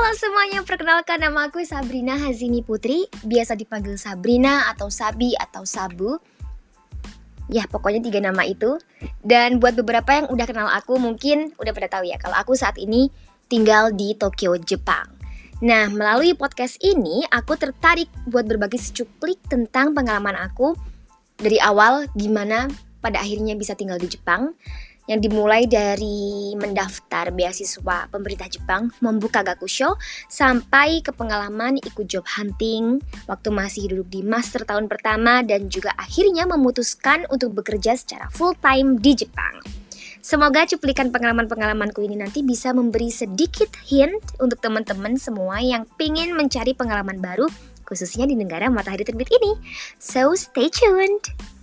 Halo semuanya, perkenalkan nama aku Sabrina Hazini Putri. Biasa dipanggil Sabrina atau Sabi atau Sabu. Ya pokoknya tiga nama itu. Dan buat beberapa yang udah kenal aku mungkin udah pada tahu ya Kalau aku saat ini tinggal di Tokyo, Jepang. Nah melalui podcast ini aku tertarik buat berbagi secuplik tentang pengalaman aku Dari awal gimana pada akhirnya bisa tinggal di Jepang yang dimulai dari mendaftar beasiswa pemerintah Jepang, membuka Gakusho, sampai ke pengalaman ikut job hunting waktu masih duduk di master tahun pertama dan juga akhirnya memutuskan untuk bekerja secara full time di Jepang. Semoga cuplikan pengalaman-pengalamanku ini nanti bisa memberi sedikit hint untuk teman-teman semua yang pingin mencari pengalaman baru khususnya di negara matahari terbit ini. So stay tuned!